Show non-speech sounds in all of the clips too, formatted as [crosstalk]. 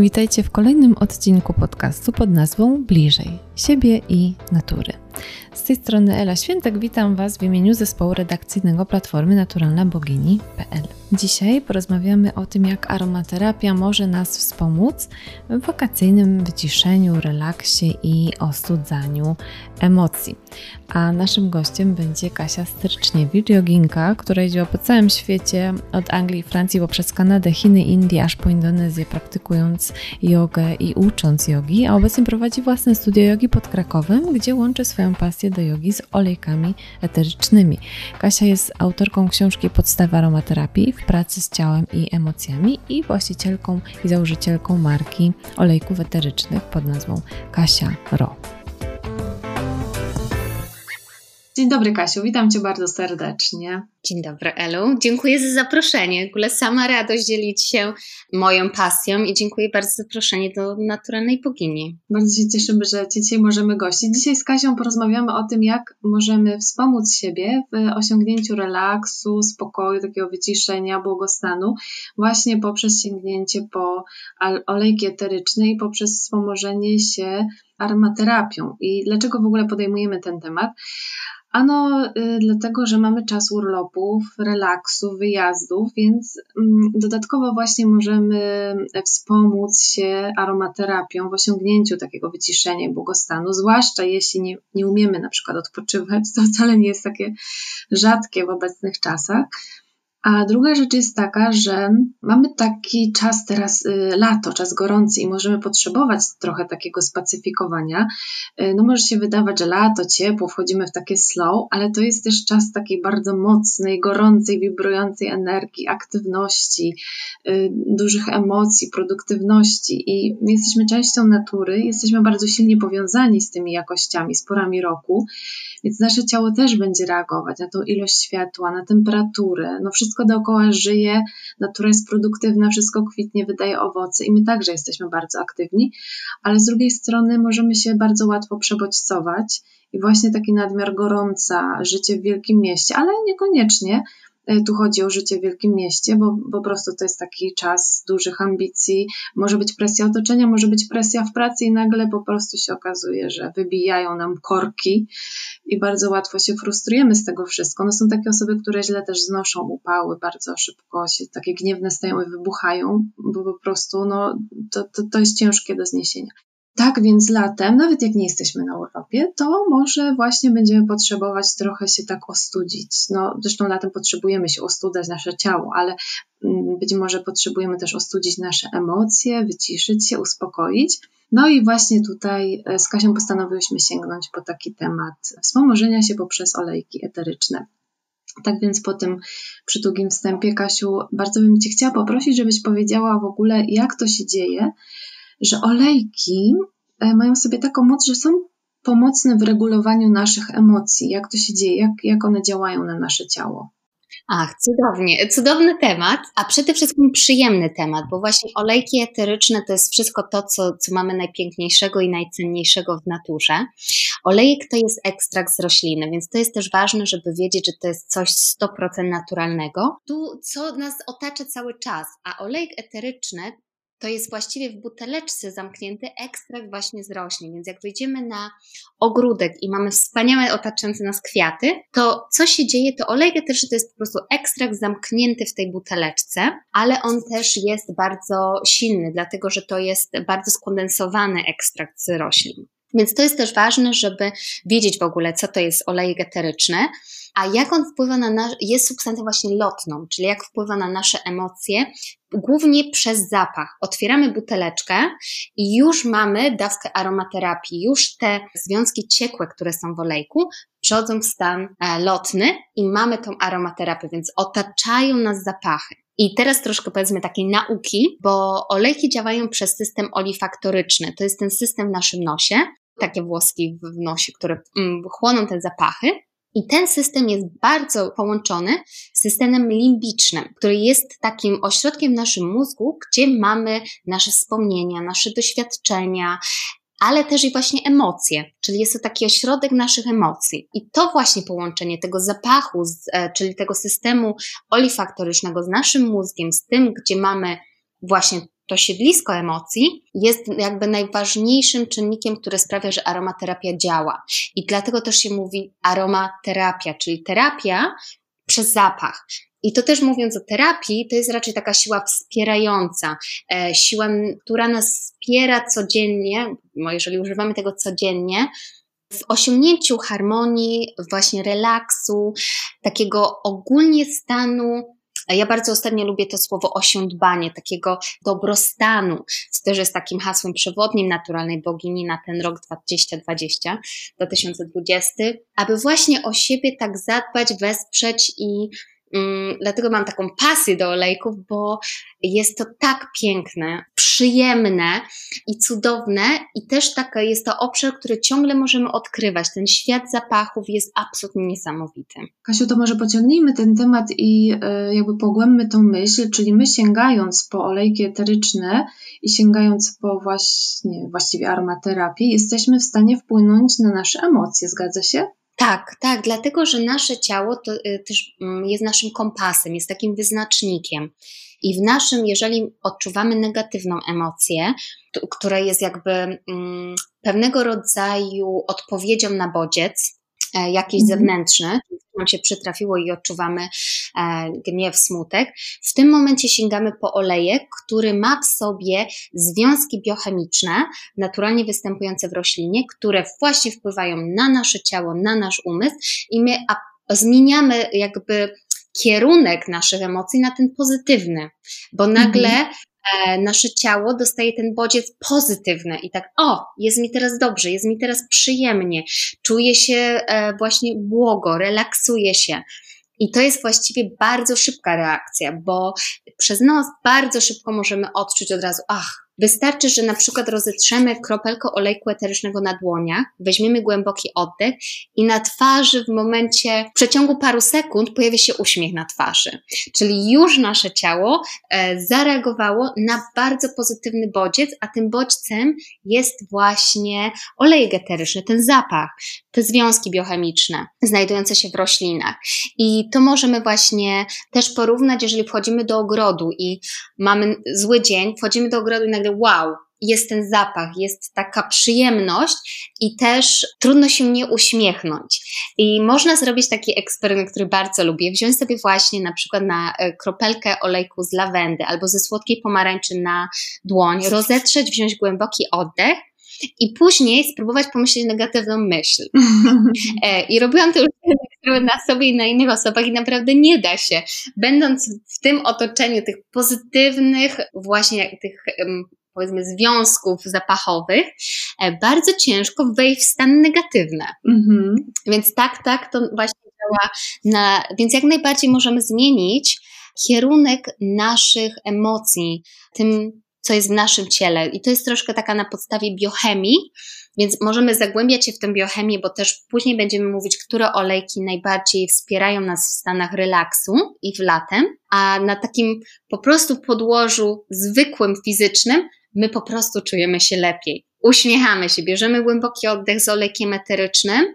Witajcie w kolejnym odcinku podcastu pod nazwą Bliżej siebie i natury. Z tej strony Ela Świętek, witam Was w imieniu zespołu redakcyjnego Platformy Naturalna Bogini.pl. Dzisiaj porozmawiamy o tym, jak aromaterapia może nas wspomóc w wakacyjnym wyciszeniu, relaksie i ostudzaniu emocji. A naszym gościem będzie Kasia Stryczniewicz, joginka, która jeździła po całym świecie, od Anglii i Francji poprzez Kanadę, Chiny, Indie, aż po Indonezję, praktykując jogę i ucząc jogi, a obecnie prowadzi własne studio jogi pod Krakowem, gdzie łączy swoją pasję do jogi z olejkami eterycznymi. Kasia jest autorką książki Podstawy aromaterapii w pracy z ciałem i emocjami i właścicielką i założycielką marki olejków eterycznych pod nazwą Kasia Ro. Dzień dobry Kasiu, witam Cię bardzo serdecznie. Dzień dobry Elu, dziękuję za zaproszenie. W ogóle sama radość dzielić się moją pasją i dziękuję bardzo za zaproszenie do naturalnej bogini. Bardzo się cieszymy, że Cię dzisiaj możemy gościć. Dzisiaj z Kasią porozmawiamy o tym, jak możemy wspomóc siebie w osiągnięciu relaksu, spokoju, takiego wyciszenia, błogostanu, właśnie poprzez sięgnięcie po olejki eteryczne i poprzez wspomożenie się aromaterapią. I dlaczego w ogóle podejmujemy ten temat? Ano y, dlatego, że mamy czas urlopów, relaksu, wyjazdów, więc y, dodatkowo właśnie możemy wspomóc się aromaterapią w osiągnięciu takiego wyciszenia i błogostanu, zwłaszcza jeśli nie, nie umiemy na przykład odpoczywać, [laughs] to wcale nie jest takie rzadkie w obecnych czasach. A druga rzecz jest taka, że mamy taki czas teraz, y, lato, czas gorący i możemy potrzebować trochę takiego spacyfikowania. Y, no może się wydawać, że lato, ciepło, wchodzimy w takie slow, ale to jest też czas takiej bardzo mocnej, gorącej, wibrującej energii, aktywności, y, dużych emocji, produktywności i my jesteśmy częścią natury, jesteśmy bardzo silnie powiązani z tymi jakościami, z porami roku, więc nasze ciało też będzie reagować na tą ilość światła, na temperaturę, no wszystko wszystko dookoła żyje, natura jest produktywna, wszystko kwitnie, wydaje owoce i my także jesteśmy bardzo aktywni, ale z drugiej strony możemy się bardzo łatwo przebodźcować i właśnie taki nadmiar gorąca, życie w wielkim mieście, ale niekoniecznie, tu chodzi o życie w wielkim mieście, bo, bo po prostu to jest taki czas dużych ambicji. Może być presja otoczenia, może być presja w pracy i nagle po prostu się okazuje, że wybijają nam korki i bardzo łatwo się frustrujemy z tego wszystko. No są takie osoby, które źle też znoszą upały, bardzo szybko się takie gniewne stają i wybuchają, bo po prostu no, to, to, to jest ciężkie do zniesienia. Tak więc latem, nawet jak nie jesteśmy na urlopie, to może właśnie będziemy potrzebować trochę się tak ostudzić. No, zresztą latem potrzebujemy się ostudzać nasze ciało, ale mm, być może potrzebujemy też ostudzić nasze emocje, wyciszyć się, uspokoić. No i właśnie tutaj e, z Kasią postanowiłyśmy sięgnąć po taki temat wspomożenia się poprzez olejki eteryczne. Tak więc po tym przytugim wstępie, Kasiu, bardzo bym Cię chciała poprosić, żebyś powiedziała w ogóle, jak to się dzieje, że olejki e, mają sobie taką moc, że są pomocne w regulowaniu naszych emocji. Jak to się dzieje, jak, jak one działają na nasze ciało. Ach, cudownie, cudowny temat, a przede wszystkim przyjemny temat, bo właśnie olejki eteryczne to jest wszystko to, co, co mamy najpiękniejszego i najcenniejszego w naturze. Olejek to jest ekstrakt z rośliny, więc to jest też ważne, żeby wiedzieć, że to jest coś 100% naturalnego. Tu, co nas otacza cały czas, a olejek eteryczny to jest właściwie w buteleczce zamknięty ekstrakt właśnie z roślin. Więc jak wyjdziemy na ogródek i mamy wspaniałe otaczające nas kwiaty, to co się dzieje, to olej eteryczny to jest po prostu ekstrakt zamknięty w tej buteleczce, ale on też jest bardzo silny, dlatego że to jest bardzo skondensowany ekstrakt z roślin. Więc to jest też ważne, żeby wiedzieć w ogóle, co to jest olejek eteryczny, a jak on wpływa na nasz, jest substancją właśnie lotną, czyli jak wpływa na nasze emocje, głównie przez zapach. Otwieramy buteleczkę i już mamy dawkę aromaterapii, już te związki ciekłe, które są w olejku, przechodzą w stan e, lotny i mamy tą aromaterapię, więc otaczają nas zapachy. I teraz troszkę powiedzmy takiej nauki, bo olejki działają przez system olifaktoryczny. To jest ten system w naszym nosie, takie włoski w nosie, które mm, chłoną te zapachy. I ten system jest bardzo połączony z systemem limbicznym, który jest takim ośrodkiem w naszym mózgu, gdzie mamy nasze wspomnienia, nasze doświadczenia, ale też i właśnie emocje, czyli jest to taki ośrodek naszych emocji. I to właśnie połączenie tego zapachu, e, czyli tego systemu olifaktorycznego z naszym mózgiem, z tym, gdzie mamy właśnie to siedlisko emocji jest jakby najważniejszym czynnikiem, który sprawia, że aromaterapia działa. I dlatego też się mówi aromaterapia, czyli terapia przez zapach. I to też mówiąc o terapii, to jest raczej taka siła wspierająca, e, siła, która nas wspiera codziennie, bo jeżeli używamy tego codziennie, w osiągnięciu harmonii, właśnie relaksu, takiego ogólnie stanu ja bardzo ostatnio lubię to słowo osiądbanie, takiego dobrostanu, co też jest takim hasłem przewodnim naturalnej bogini na ten rok 2020, 2020, aby właśnie o siebie tak zadbać, wesprzeć i dlatego mam taką pasję do olejków, bo jest to tak piękne, przyjemne i cudowne, i też taka jest to obszar, który ciągle możemy odkrywać. Ten świat zapachów jest absolutnie niesamowity. Kasiu, to może pociągnijmy ten temat i e, jakby pogłębmy tą myśl, czyli my sięgając po olejki eteryczne i sięgając po właśnie właściwie aromaterapię, jesteśmy w stanie wpłynąć na nasze emocje, zgadza się? Tak, tak, dlatego że nasze ciało to y, też mm, jest naszym kompasem, jest takim wyznacznikiem. I w naszym, jeżeli odczuwamy negatywną emocję, która jest jakby mm, pewnego rodzaju odpowiedzią na bodziec, jakiś mhm. zewnętrzny, nam się przytrafiło i odczuwamy e, gniew, smutek, w tym momencie sięgamy po olejek, który ma w sobie związki biochemiczne, naturalnie występujące w roślinie, które właśnie wpływają na nasze ciało, na nasz umysł i my zmieniamy jakby kierunek naszych emocji na ten pozytywny, bo nagle mhm. E, nasze ciało dostaje ten bodziec pozytywny i tak, o, jest mi teraz dobrze, jest mi teraz przyjemnie, czuję się e, właśnie błogo, relaksuję się. I to jest właściwie bardzo szybka reakcja, bo przez nos bardzo szybko możemy odczuć od razu, ach, Wystarczy, że na przykład rozetrzemy kropelkę olejku eterycznego na dłoniach, weźmiemy głęboki oddech i na twarzy w momencie, w przeciągu paru sekund pojawia się uśmiech na twarzy. Czyli już nasze ciało e, zareagowało na bardzo pozytywny bodziec, a tym bodźcem jest właśnie olejek eteryczny, ten zapach, te związki biochemiczne znajdujące się w roślinach. I to możemy właśnie też porównać, jeżeli wchodzimy do ogrodu i mamy zły dzień, wchodzimy do ogrodu i nagle wow, jest ten zapach, jest taka przyjemność i też trudno się nie uśmiechnąć. I można zrobić taki eksperyment, który bardzo lubię, wziąć sobie właśnie na przykład na e, kropelkę olejku z lawendy albo ze słodkiej pomarańczy na dłoń, rozetrzeć, wziąć głęboki oddech i później spróbować pomyśleć negatywną myśl. [laughs] E, I robiłam to już [laughs] na sobie i na innych osobach i naprawdę nie da się. Będąc w tym otoczeniu tych pozytywnych właśnie tych powiedzmy związków zapachowych, e, bardzo ciężko wejść w stan negatywny. Mhm. Więc tak, tak, to właśnie działa na, więc jak najbardziej możemy zmienić kierunek naszych emocji, tym, co jest w naszym ciele. I to jest troszkę taka na podstawie biochemii, więc możemy zagłębiać się w tę biochemię, bo też później będziemy mówić, które olejki najbardziej wspierają nas w stanach relaksu i w latem, a na takim po prostu podłożu zwykłym, fizycznym my po prostu czujemy się lepiej. Uśmiechamy się, bierzemy głęboki oddech z olejkiem eterycznym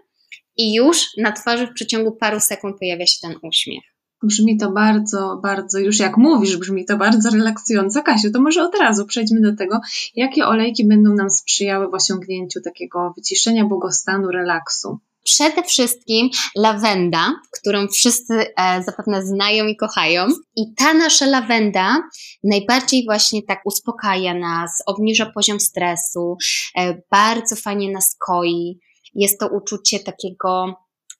i już na twarzy w przeciągu paru sekund pojawia się ten uśmiech. Brzmi to bardzo, bardzo, już jak mówisz, brzmi to bardzo relaksująco. Kasiu, to może od razu przejdźmy do tego, jakie olejki będą nam sprzyjały w osiągnięciu takiego wyciszenia, błogostanu, relaksu. Przede wszystkim lawenda, którą wszyscy e, zapewne znają i kochają. I ta nasza lawenda najbardziej właśnie tak uspokaja nas, obniża poziom stresu, e, bardzo fajnie nas koi. Jest to uczucie takiego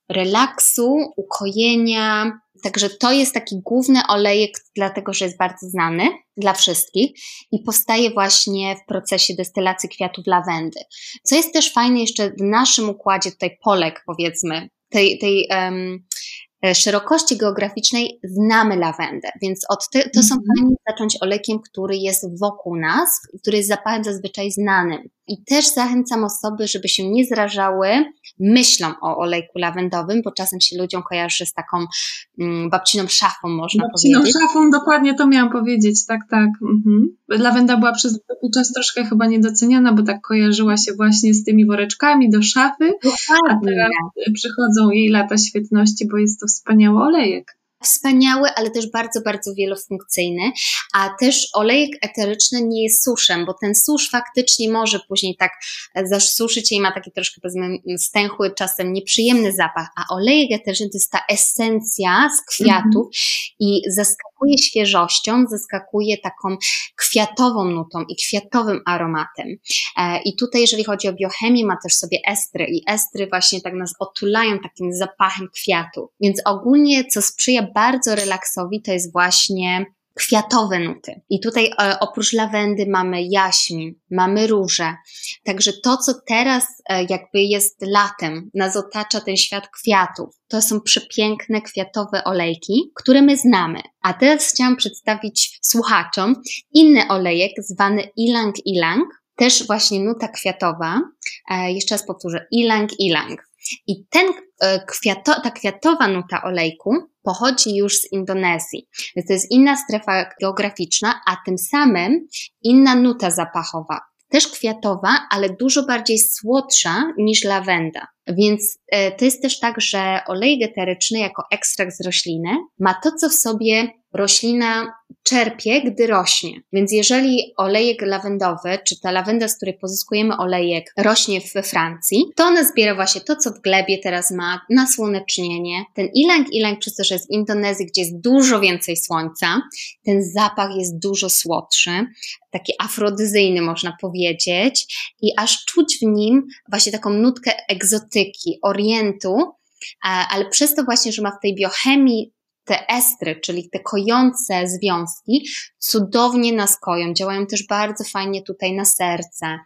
relaksu, ukojenia. Także to jest taki główny olejek, dlatego że jest bardzo znany dla wszystkich i powstaje właśnie w procesie destylacji kwiatów lawendy. Co jest też fajne jeszcze w naszym układzie tutaj polek, powiedzmy, tej, tej um, szerokości geograficznej znamy lawendę, więc od ty, to są mhm. fajnie zacząć olekiem, który jest wokół nas, który jest zapachem zazwyczaj znanym. I też zachęcam osoby, żeby się nie zrażały myślą o olejku lawendowym, bo czasem się ludziom kojarzy z taką mm, babciną szafą, można babciną powiedzieć. Babciną szafą, dokładnie to miałam powiedzieć, tak, tak. Mhm. Lawenda była przez długi czas troszkę chyba niedoceniana, bo tak kojarzyła się właśnie z tymi woreczkami do szafy, Dokładnie. a teraz przychodzą jej lata świetności, bo jest to wspaniały olejek. Wspaniały, ale też bardzo, bardzo wielofunkcyjny, a też olejek eteryczny nie jest suszem, bo ten susz faktycznie może później tak zasuszyć i ma taki troszkę powiedzmy stęchły, czasem nieprzyjemny zapach, a olejek eteryczny to jest ta esencja z kwiatów mm -hmm. i zaskakuje świeżością, zaskakuje taką kwiatową nutą i kwiatowym aromatem. E, I tutaj, jeżeli chodzi o biochemię, ma też sobie estry i estry właśnie tak nas otulają takim zapachem kwiatu. Więc ogólnie, co sprzyja bardzo relaksowi, to jest właśnie kwiatowe nuty. I tutaj e, oprócz lawendy mamy jaśmin, mamy róże. Także to, co teraz e, jakby jest latem, nas otacza ten świat kwiatów. To są przepiękne kwiatowe olejki, które my znamy. A teraz chciałam przedstawić słuchaczom inny olejek zwany ilang ilang. Też właśnie nuta kwiatowa. E, jeszcze raz powtórzę, ilang ilang. I ten e, kwiato, ta kwiatowa nuta olejku pochodzi już z Indonezji. Więc to jest inna strefa geograficzna, a tym samym inna nuta zapachowa. Też kwiatowa, ale dużo bardziej słodsza niż lawenda. Więc e, to jest też tak, że olej eteryczny jako ekstrakt z rośliny ma to, co w sobie roślina czerpie, gdy rośnie. Więc jeżeli olejek lawendowy, czy ta lawenda, z której pozyskujemy olejek, rośnie we Francji, to ona zbiera właśnie to, co w glebie teraz ma, nasłonecznienie. Ten ilang ilang, przez to, że jest w Indonezji, gdzie jest dużo więcej słońca, ten zapach jest dużo słodszy, taki afrodyzyjny można powiedzieć i aż czuć w nim właśnie taką nutkę egzotyki, orientu, ale przez to właśnie, że ma w tej biochemii te estry, czyli te kojące związki, cudownie nas koją, działają też bardzo fajnie tutaj na serce.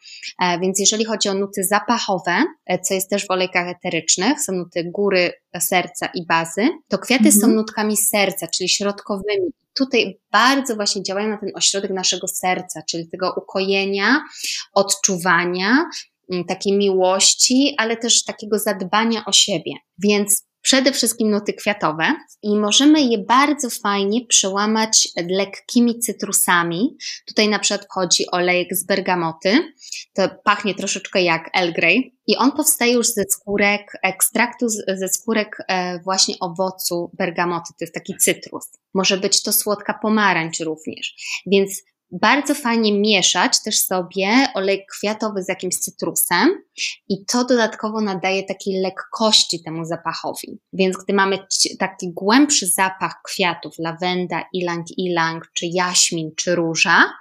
E, więc jeżeli chodzi o nuty zapachowe, e, co jest też w olejkach eterycznych, są nuty góry, serca i bazy, to kwiaty mhm. są nutkami serca, czyli środkowymi. Tutaj bardzo właśnie działają na ten ośrodek naszego serca, czyli tego ukojenia, odczuwania, takiej miłości, ale też takiego zadbania o siebie. Więc przede wszystkim nuty kwiatowe i możemy je bardzo fajnie przełamać lekkimi cytrusami. Tutaj na przykład wchodzi olejek z bergamoty, to pachnie troszeczkę jak Earl Grey i on powstaje już ze skórek, ekstraktu ze skórek e, właśnie owocu bergamoty, to jest taki cytrus. Może być to słodka pomarańcz również, więc bardzo fajnie mieszać też sobie olej kwiatowy z jakimś cytrusem i to dodatkowo nadaje takiej lekkości temu zapachowi. Więc gdy mamy taki głębszy zapach kwiatów, lawenda, ilang ilang, czy jaśmin, czy róża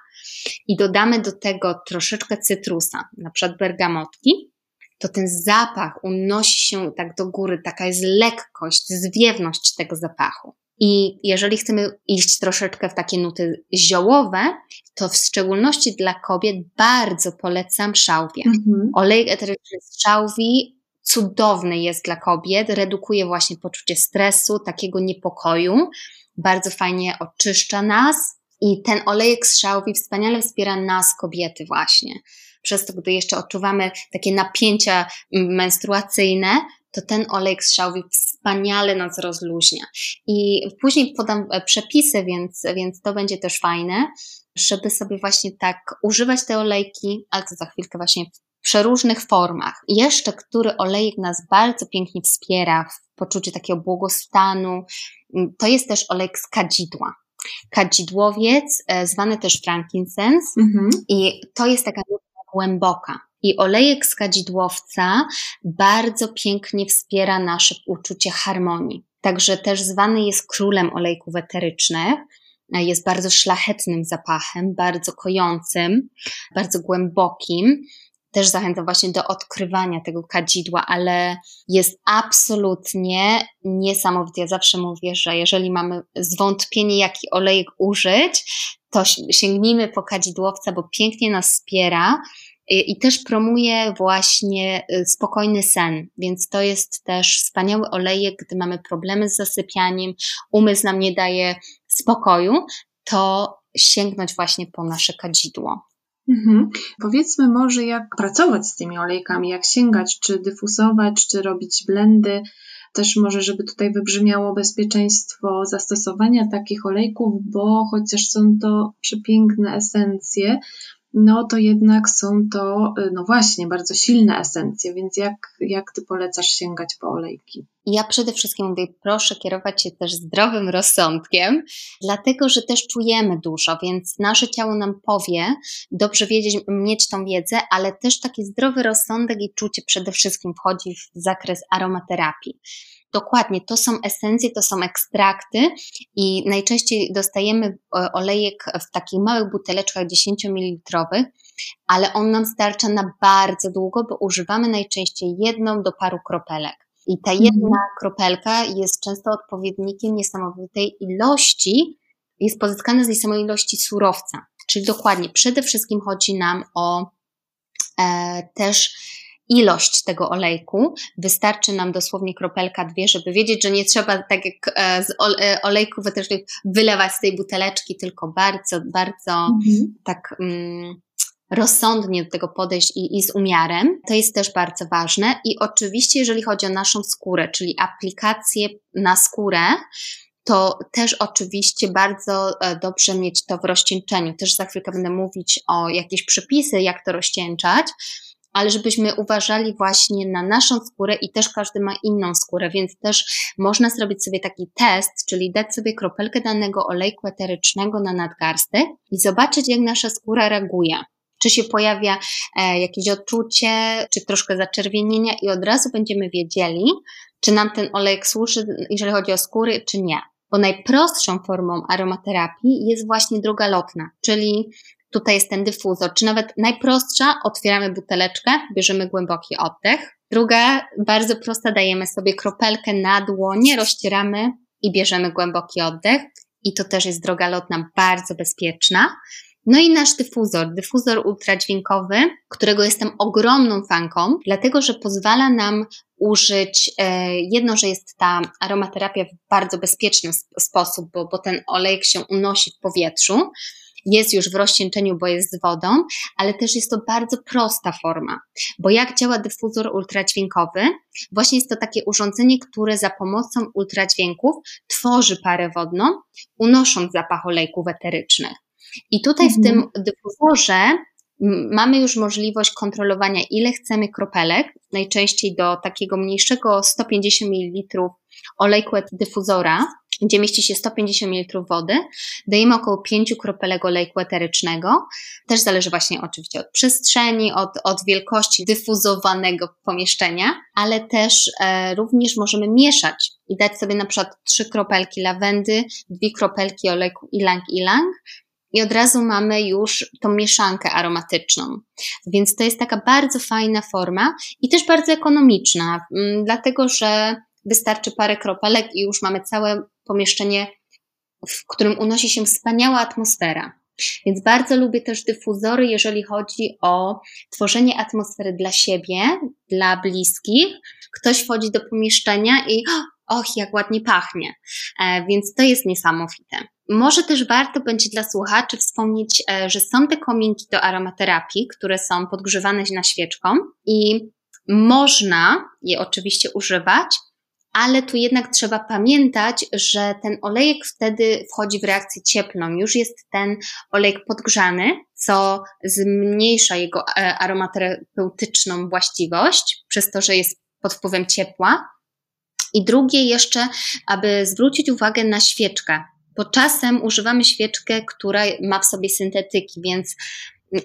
i dodamy do tego troszeczkę cytrusa, na przykład bergamotki, to ten zapach unosi się tak do góry, taka jest lekkość, zwiewność tego zapachu. I jeżeli chcemy iść troszeczkę w takie nuty ziołowe, to w szczególności dla kobiet bardzo polecam szałwię. Mhm. Olej eteryczny z szałwi cudowny jest dla kobiet, redukuje właśnie poczucie stresu, takiego niepokoju, bardzo fajnie oczyszcza nas i ten olejek z szałwi wspaniale wspiera nas, kobiety właśnie. Przez to, gdy jeszcze odczuwamy takie napięcia menstruacyjne, to ten olej z szałwi wspaniale nas rozluźnia. I później podam e, przepisy, więc, więc to będzie też fajne, żeby sobie właśnie tak używać te olejki, ale to za chwilkę właśnie w przeróżnych formach. Jeszcze, który olejek nas bardzo pięknie wspiera w poczuciu takiego błogostanu, to jest też olejek z kadzidła. Kadzidłowiec, e, zwany też frankincense mhm. i to jest taka głęboka. I olejek z kadzidłowca bardzo pięknie wspiera nasze uczucie harmonii. Także też zwany jest królem olejków eterycznych. Jest bardzo szlachetnym zapachem, bardzo kojącym, bardzo głębokim. Też zachęcam właśnie do odkrywania tego kadzidła, ale jest absolutnie niesamowity. Ja zawsze mówię, że jeżeli mamy zwątpienie, jaki olejek użyć, to sięgnijmy po kadzidłowca, bo pięknie nas wspiera i też promuje właśnie y, spokojny sen, więc to jest też wspaniały olejek, gdy mamy problemy z zasypianiem, umysł nam nie daje spokoju, to sięgnąć właśnie po nasze kadzidło. Mhm. Powiedzmy może, jak pracować z tymi olejkami, jak sięgać, czy dyfusować, czy robić blendy. Też może, żeby tutaj wybrzmiało bezpieczeństwo zastosowania takich olejków, bo chociaż są to przepiękne esencje, no to jednak są to, y, no właśnie, bardzo silne esencje, więc jak, jak ty polecasz sięgać po olejki? Ja przede wszystkim mówię, proszę kierować się też zdrowym rozsądkiem, dlatego że też czujemy dużo, więc nasze ciało nam powie, dobrze wiedzieć, mieć tą wiedzę, ale też taki zdrowy rozsądek i czucie przede wszystkim wchodzi w zakres aromaterapii. Dokładnie, to są esencje, to są ekstrakty i najczęściej dostajemy e, olejek w takich małych buteleczkach 10 ml, ale on nam starcza na bardzo długo, bo używamy najczęściej jedną do paru kropelek. I ta jedna mhm. kropelka jest często odpowiednikiem niesamowitej ilości, jest pozyskana z tej samej ilości surowca. Czyli dokładnie, przede wszystkim chodzi nam o e, też ilość tego olejku. Wystarczy nam dosłownie kropelka, dwie, żeby wiedzieć, że nie trzeba tak jak e, z e, olejków wylewać z tej buteleczki, tylko bardzo, bardzo mhm. tak. Mm, rozsądnie do tego podejść i, i z umiarem. To jest też bardzo ważne. I oczywiście, jeżeli chodzi o naszą skórę, czyli aplikację na skórę, to też oczywiście bardzo e, dobrze mieć to w rozcieńczeniu. Też za chwilkę będę mówić o jakieś przepisy, jak to rozcieńczać, ale żebyśmy uważali właśnie na naszą skórę i też każdy ma inną skórę, więc też można zrobić sobie taki test, czyli dać sobie kropelkę danego olejku eterycznego na nadgarstek i zobaczyć, jak nasza skóra reaguje czy się pojawia e, jakieś odczucie, czy troszkę zaczerwienienia i od razu będziemy wiedzieli, czy nam ten olejek służy, jeżeli chodzi o skóry, czy nie. Bo najprostszą formą aromaterapii jest właśnie droga lotna, czyli tutaj jest ten dyfuzor, czy nawet najprostsza, otwieramy buteleczkę, bierzemy głęboki oddech. Druga, bardzo prosta, dajemy sobie kropelkę na dłonie, rozcieramy i bierzemy głęboki oddech. I to też jest droga lotna bardzo bezpieczna. No i nasz dyfuzor, dyfuzor ultradźwiękowy, którego jestem ogromną fanką, dlatego że pozwala nam użyć, e, jedno, że jest ta aromaterapia w bardzo bezpieczny sposób, bo, bo ten olejek się unosi w powietrzu, jest już w rozcieńczeniu, bo jest z wodą, ale też jest to bardzo prosta forma. Bo jak działa dyfuzor ultradźwiękowy? Właśnie jest to takie urządzenie, które za pomocą ultradźwięków tworzy parę wodną, unosząc zapach olejków eterycznych. I tutaj mhm. w tym dyfuzorze mamy już możliwość kontrolowania, ile chcemy kropelek, najczęściej do takiego mniejszego 150 ml olejku dyfuzora, gdzie mieści się 150 ml wody. Dajemy około 5 kropelek olejku eterycznego. Też zależy właśnie oczywiście od przestrzeni, od, od wielkości dyfuzowanego pomieszczenia, ale też e, również możemy mieszać i dać sobie na przykład 3 kropelki lawendy, 2 kropelki olejku ilang-ilang i od razu mamy już tą mieszankę aromatyczną. Więc to jest taka bardzo fajna forma i też bardzo ekonomiczna, mm, dlatego że wystarczy parę kropelek i już mamy całe pomieszczenie, w którym unosi się wspaniała atmosfera. Więc bardzo lubię też dyfuzory, jeżeli chodzi o tworzenie atmosfery dla siebie, dla bliskich. Ktoś wchodzi do pomieszczenia i [gasps] och, jak ładnie pachnie. E, więc to jest niesamowite. Może też warto będzie dla słuchaczy wspomnieć, e, że są te kominki do aromaterapii, które są podgrzewane na świeczką i można je oczywiście używać, ale tu jednak trzeba pamiętać, że ten olejek wtedy wchodzi w reakcję cieplną. Już jest ten olejek podgrzany, co zmniejsza jego e, aromaterapeutyczną właściwość, przez to, że jest pod wpływem ciepła. I drugie jeszcze, aby zwrócić uwagę na świeczkę, bo czasem używamy świeczkę, która ma w sobie syntetyki, więc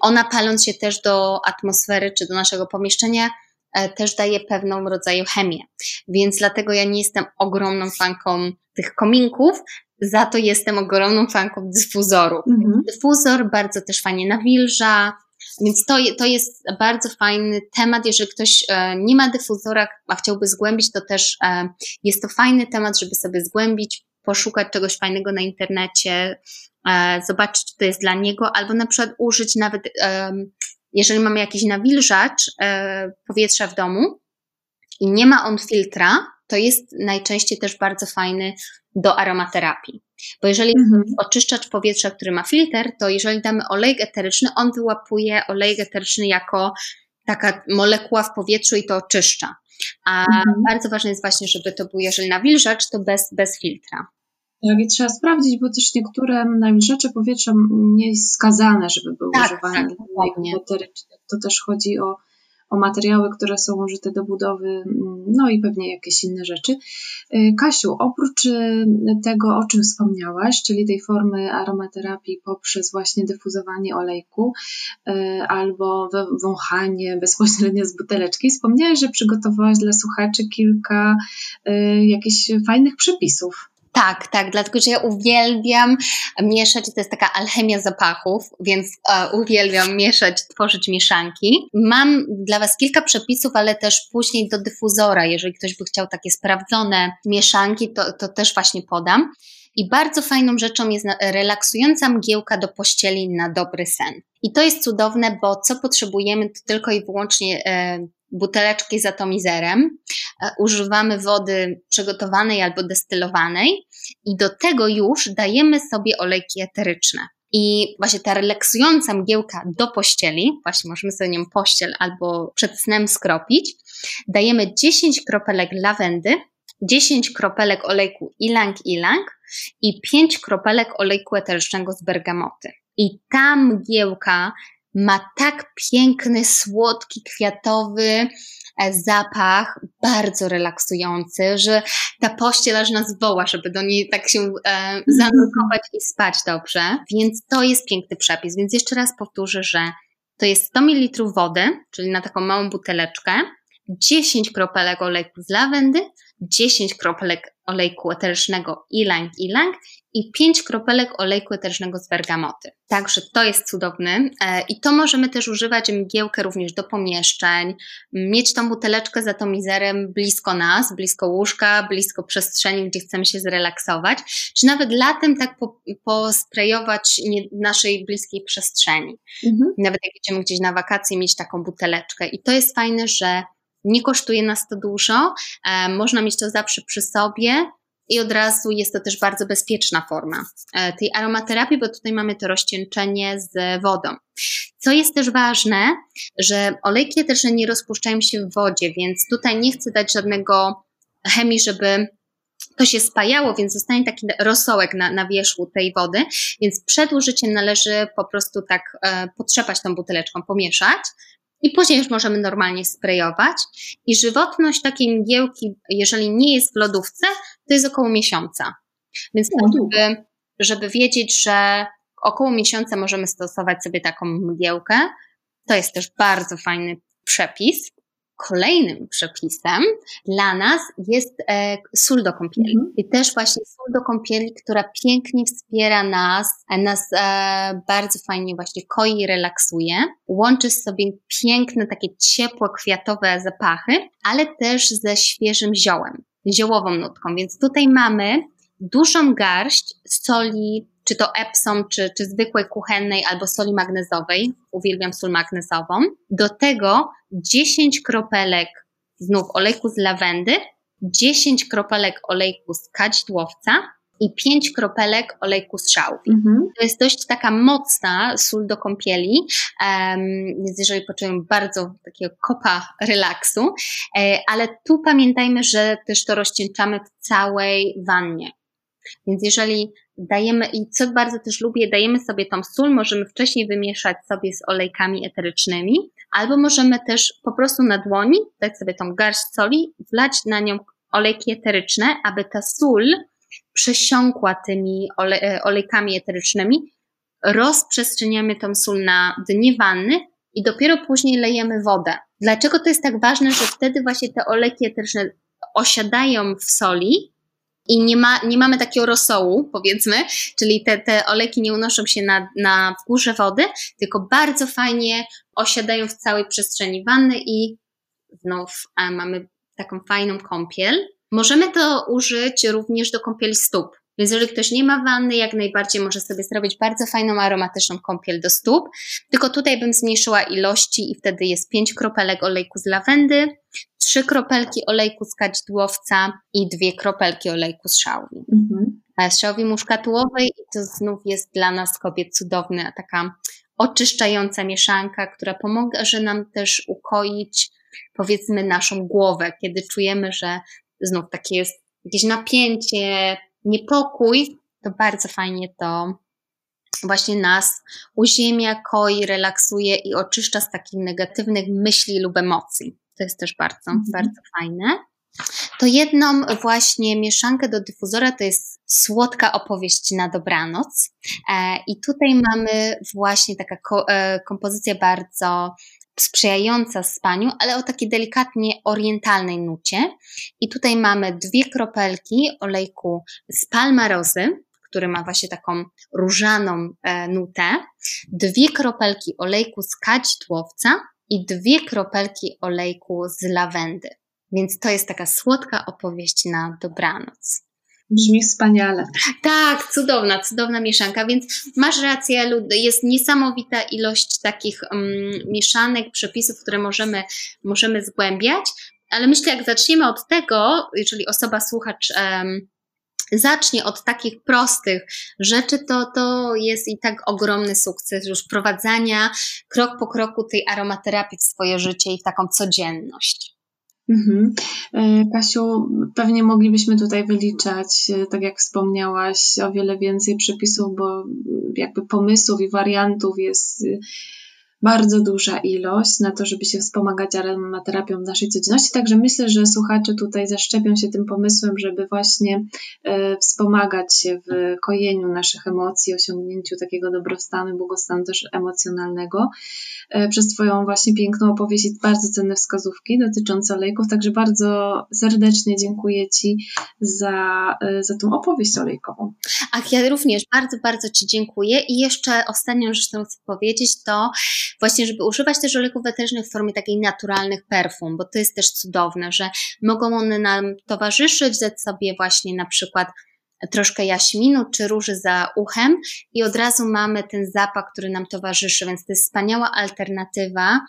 ona paląc się też do atmosfery czy do naszego pomieszczenia, e, też daje pewną rodzaju chemię. Więc dlatego ja nie jestem ogromną fanką tych kominków, za to jestem ogromną fanką dyfuzoru. Mhm. Dyfuzor bardzo też fajnie nawilża, więc to, to jest bardzo fajny temat. Jeżeli ktoś e, nie ma dyfuzora, a chciałby zgłębić, to też e, jest to fajny temat, żeby sobie zgłębić, poszukać czegoś fajnego na internecie, e, zobaczyć, czy to jest dla niego, albo na przykład użyć nawet, jeżeli mamy jakiś nawilżacz powietrza w domu i nie ma on filtra, to jest najczęściej też bardzo fajny do aromaterapii. Bo jeżeli mhm. oczyszczacz powietrza, który ma filtr, to jeżeli damy olejek eteryczny, on wyłapuje olejek eteryczny jako taka molekuła w powietrzu i to oczyszcza. A mhm. bardzo ważne jest właśnie, żeby to był, jeżeli nawilżacz, to bez, bez filtra. Tak, i trzeba sprawdzić, bo też niektóre nawilżacze powietrza nie jest skazane, żeby były tak, używane tak, eterycznych. To też chodzi o o materiały, które są użyte do budowy, no i pewnie jakieś inne rzeczy. Y, Kasiu, oprócz y, tego, o czym wspomniałaś, czyli tej formy aromaterapii poprzez właśnie dyfuzowanie olejku y, albo wąchanie bezpośrednio z buteleczki, wspomniałaś, że przygotowałaś dla słuchaczy kilka jakichś fajnych przepisów. Tak, tak, dlatego że ja uwielbiam mieszać, to jest taka alchemia zapachów, więc uh, uwielbiam mieszać, tworzyć mieszanki. Mam dla Was kilka przepisów, ale też później do dyfuzora, jeżeli ktoś by chciał takie sprawdzone mieszanki, to, to też właśnie podam. I bardzo fajną rzeczą jest relaksująca mgiełka do pościeli na dobry sen. I to jest cudowne, bo co potrzebujemy, to tylko i wyłącznie e, buteleczki z atomizerem, e, używamy wody przygotowanej albo destylowanej i do tego już dajemy sobie olejki eteryczne. I właśnie ta relaksująca mgiełka do pościeli, właśnie możemy sobie nią pościel albo przed snem skropić, dajemy 10 kropelek lawendy, 10 kropelek olejku ilang-ilang i 5 kropelek olejku eterycznego z bergamoty. I ta mgiełka ma tak piękny, słodki, kwiatowy e, zapach, bardzo relaksujący, że ta pościel aż nas woła, żeby do niej tak się e, zanurkować i spać dobrze. Więc to jest piękny przepis. Więc jeszcze raz powtórzę, że to jest 100 ml wody, czyli na taką małą buteleczkę, 10 kropelek olejku z lawendy, 10 kropelek olejku eterycznego ilang ilang i 5 kropelek olejku eterycznego z bergamoty. Także to jest cudowny e, i to możemy też używać mgiełkę również do pomieszczeń, mieć tą buteleczkę z atomizerem blisko nas, blisko łóżka, blisko przestrzeni, gdzie chcemy się zrelaksować, czy nawet latem tak po, posprejować naszej bliskiej przestrzeni. Mhm. Nawet jak idziemy gdzieś na wakacje, mieć taką buteleczkę i to jest fajne, że nie kosztuje nas to dużo, e, można mieć to zawsze przy sobie i od razu jest to też bardzo bezpieczna forma e, tej aromaterapii, bo tutaj mamy to rozcieńczenie z wodą. Co jest też ważne, że olejki etyczne nie rozpuszczają się w wodzie, więc tutaj nie chcę dać żadnego chemii, żeby to się spajało, więc zostanie taki rosołek na, na wierzchu tej wody, więc przed użyciem należy po prostu tak e, potrzepać tą buteleczką, pomieszać, i później już możemy normalnie sprayować. I żywotność takiej mgiełki, jeżeli nie jest w lodówce, to jest około miesiąca. Więc tak, żeby, żeby wiedzieć, że około miesiąca możemy stosować sobie taką mgiełkę, to jest też bardzo fajny przepis. Kolejnym przepisem dla nas jest e, sól do kąpieli. Mhm. I też właśnie sól do kąpieli, która pięknie wspiera nas, e, nas e, bardzo fajnie właśnie koi i relaksuje. Łączy sobie piękne, takie ciepłe, kwiatowe zapachy, ale też ze świeżym ziołem, ziołową nutką. Więc tutaj mamy dużą garść soli czy to Epsom, czy, czy zwykłej kuchennej, albo soli magnezowej. Uwielbiam sól magnezową. Do tego 10 kropelek znów olejku z lawendy, 10 kropelek olejku z kadzidłowca i 5 kropelek olejku z szałwi. Mhm. To jest dość taka mocna sól do kąpieli, um, więc jeżeli poczujemy bardzo takiego kopa relaksu, e, ale tu pamiętajmy, że też to rozcieńczamy w całej wannie. Więc jeżeli dajemy, i co bardzo też lubię, dajemy sobie tą sól, możemy wcześniej wymieszać sobie z olejkami eterycznymi, albo możemy też po prostu na dłoni dać sobie tą garść soli, wlać na nią olejki eteryczne, aby ta sól przesiąkła tymi e, olejkami eterycznymi. Rozprzestrzeniamy tą sól na dnie wanny i dopiero później lejemy wodę. Dlaczego to jest tak ważne, że wtedy właśnie te olejki eteryczne osiadają w soli, i nie, ma, nie mamy takiego rosołu, powiedzmy, czyli te, te olejki nie unoszą się na, na górze wody, tylko bardzo fajnie osiadają w całej przestrzeni wanny i znów a, mamy taką fajną kąpiel. Możemy to użyć również do kąpieli stóp. Więc jeżeli ktoś nie ma wanny, jak najbardziej może sobie zrobić bardzo fajną aromatyczną kąpiel do stóp. Tylko tutaj bym zmniejszyła ilości i wtedy jest 5 kropelek olejku z lawendy, 3 kropelki olejku z kadzidłowca i 2 kropelki olejku z szałwi. Mhm. Z szałwi muszkatułowej i to znów jest dla nas kobiet cudowna taka oczyszczająca mieszanka, która pomoże nam też ukoić powiedzmy naszą głowę, kiedy czujemy, że znów takie jest jakieś napięcie, niepokój, to bardzo fajnie to właśnie nas uziemia, koi, relaksuje i oczyszcza z takich negatywnych myśli lub emocji. To jest też bardzo, mhm. bardzo fajne. To jedną właśnie mieszankę do dyfuzora to jest słodka opowieść na dobranoc. E, I tutaj mamy właśnie taka e, kompozycja bardzo sprzyjająca spaniu, ale o takiej delikatnie orientalnej nucie. I tutaj mamy dwie kropelki olejku z palmarozy, który ma właśnie taką różaną e, nutę, dwie kropelki olejku z kadzidłowca i dwie kropelki olejku z lawendy. Więc to jest taka słodka opowieść na dobranoc. Brzmi wspaniale. Tak, cudowna, cudowna mieszanka, więc masz rację, jest niesamowita ilość takich um, mieszanek, przepisów, które możemy, możemy zgłębiać, ale myślę, jak zaczniemy od tego, jeżeli osoba, słuchacz um, zacznie od takich prostych rzeczy, to, to jest i tak ogromny sukces już wprowadzania krok po kroku tej aromaterapii w swoje życie i w taką codzienność. Mhm. E, Kasiu, pewnie moglibyśmy tutaj wyliczać, e, tak jak wspomniałaś, o wiele więcej przepisów, bo jakby pomysłów i wariantów jest bardzo duża ilość na to, żeby się wspomagać aromaterapią w naszej codzienności. Także myślę, że słuchacze tutaj zaszczepią się tym pomysłem, żeby właśnie e, wspomagać się w kojeniu naszych emocji, osiągnięciu takiego dobrostanu, błogostanu też emocjonalnego. E, przez Twoją właśnie piękną opowieść i bardzo cenne wskazówki dotyczące olejków. Także bardzo serdecznie dziękuję Ci za, e, za tą opowieść olejkową. Ach, ja również bardzo, bardzo Ci dziękuję. I jeszcze ostatnią rzecz, którą chcę powiedzieć, to właśnie, żeby używać też olejków eterycznych w formie takiej naturalnych perfum, bo to jest też cudowne, że mogą one nam towarzyszyć, dać sobie właśnie na przykład troszkę jaśminu czy róży za uchem i od razu mamy ten zapach, który nam towarzyszy, więc to jest wspaniała alternatywa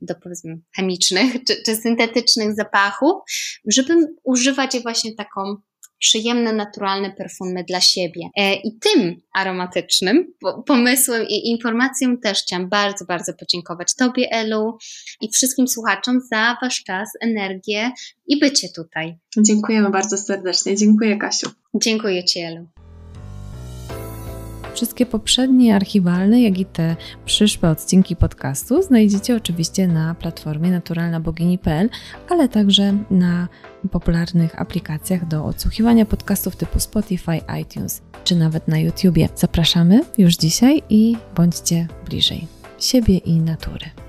do powiedzmy chemicznych czy, czy syntetycznych zapachów, żeby używać je właśnie taką przyjemne, naturalne perfumy dla siebie. E, I tym aromatycznym pomysłem i informacją też chciałam bardzo, bardzo podziękować Tobie, Elu, i wszystkim słuchaczom za Wasz czas, energię i bycie tutaj. Dziękujemy bardzo serdecznie. Dziękuję, Kasiu. Dziękuję Ci, Elu. Wszystkie poprzednie archiwalne, jak i te przyszłe odcinki podcastu znajdziecie oczywiście na platformie naturalnabogini.pl, ale także na popularnych aplikacjach do odsłuchiwania podcastów typu Spotify, iTunes czy nawet na YouTubie. Zapraszamy już dzisiaj i bądźcie bliżej siebie i natury.